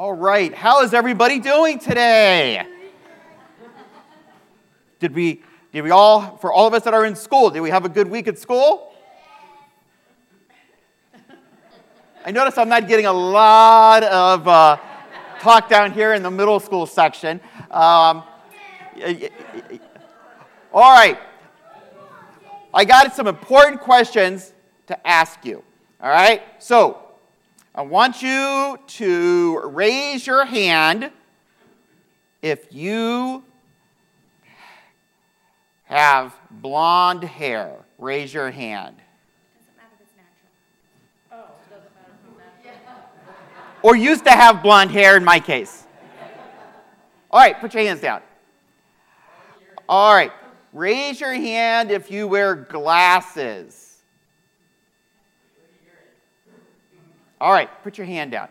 All right, how is everybody doing today? Did we, did we all, for all of us that are in school, did we have a good week at school? I notice I'm not getting a lot of uh, talk down here in the middle school section. Um, all right, I got some important questions to ask you. All right, so I want you to raise your hand if you have blonde hair. Raise your hand. Or used to have blonde hair in my case. All right, put your hands down. All right, raise your hand if you wear glasses. All right, put your hand down.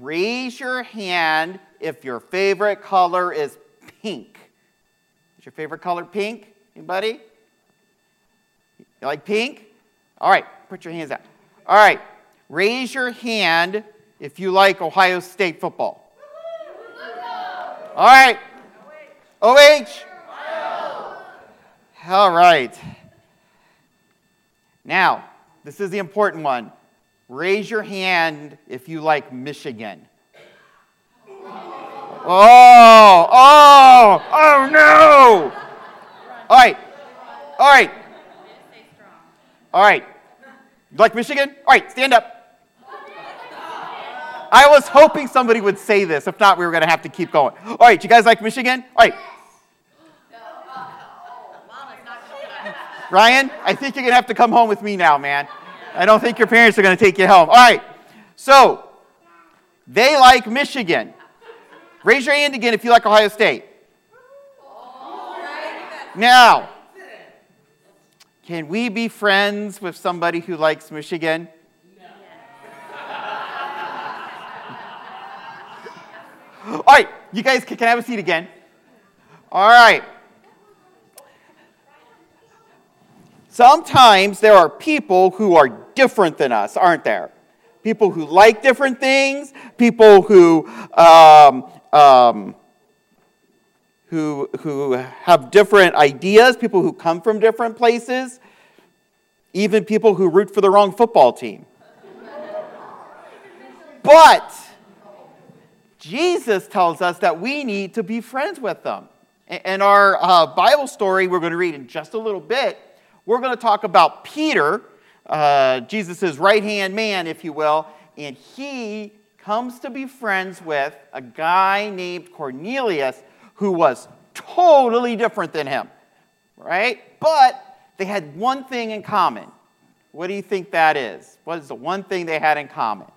Raise your hand if your favorite color is pink. Is your favorite color pink? Anybody? You like pink? All right, put your hands out. All right, raise your hand if you like Ohio State football. All right. OH? All right. Now, this is the important one. Raise your hand if you like Michigan. Oh, oh, oh no! All right, all right, all right. You like Michigan? All right, stand up. I was hoping somebody would say this. If not, we were going to have to keep going. All right, you guys like Michigan? All right. Ryan, I think you're going to have to come home with me now, man. I don't think your parents are going to take you home. All right. So, they like Michigan. Raise your hand again if you like Ohio State. Now, can we be friends with somebody who likes Michigan? All right, you guys, can I have a seat again? All right. Sometimes there are people who are different than us, aren't there? People who like different things, people who, um, um, who, who have different ideas, people who come from different places, even people who root for the wrong football team. But Jesus tells us that we need to be friends with them. And our uh, Bible story we're going to read in just a little bit we're going to talk about Peter, uh, Jesus' right hand man, if you will, and he comes to be friends with a guy named Cornelius who was totally different than him, right? But they had one thing in common. What do you think that is? What is the one thing they had in common?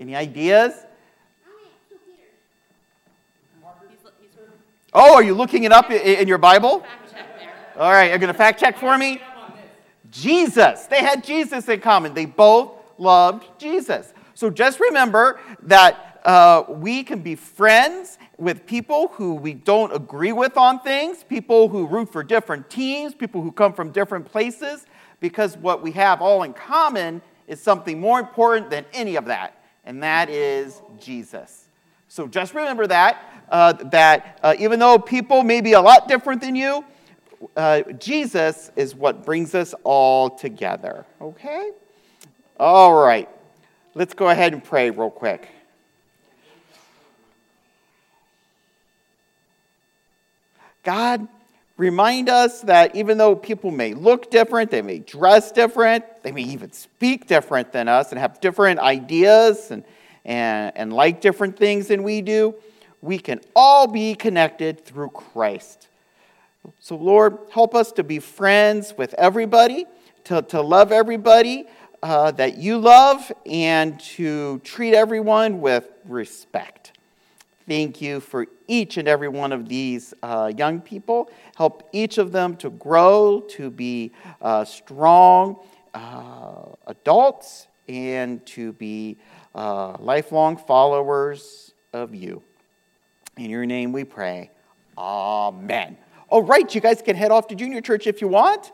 Any ideas? Oh, are you looking it up in your Bible? All right, you're going to fact check for me? Jesus. They had Jesus in common. They both loved Jesus. So just remember that uh, we can be friends with people who we don't agree with on things, people who root for different teams, people who come from different places, because what we have all in common is something more important than any of that, and that is Jesus. So just remember that uh, that uh, even though people may be a lot different than you, uh, Jesus is what brings us all together. Okay? All right. Let's go ahead and pray real quick. God, remind us that even though people may look different, they may dress different, they may even speak different than us and have different ideas and, and, and like different things than we do, we can all be connected through Christ. So, Lord, help us to be friends with everybody, to, to love everybody uh, that you love, and to treat everyone with respect. Thank you for each and every one of these uh, young people. Help each of them to grow, to be uh, strong uh, adults, and to be uh, lifelong followers of you. In your name we pray. Amen. All right, you guys can head off to junior church if you want.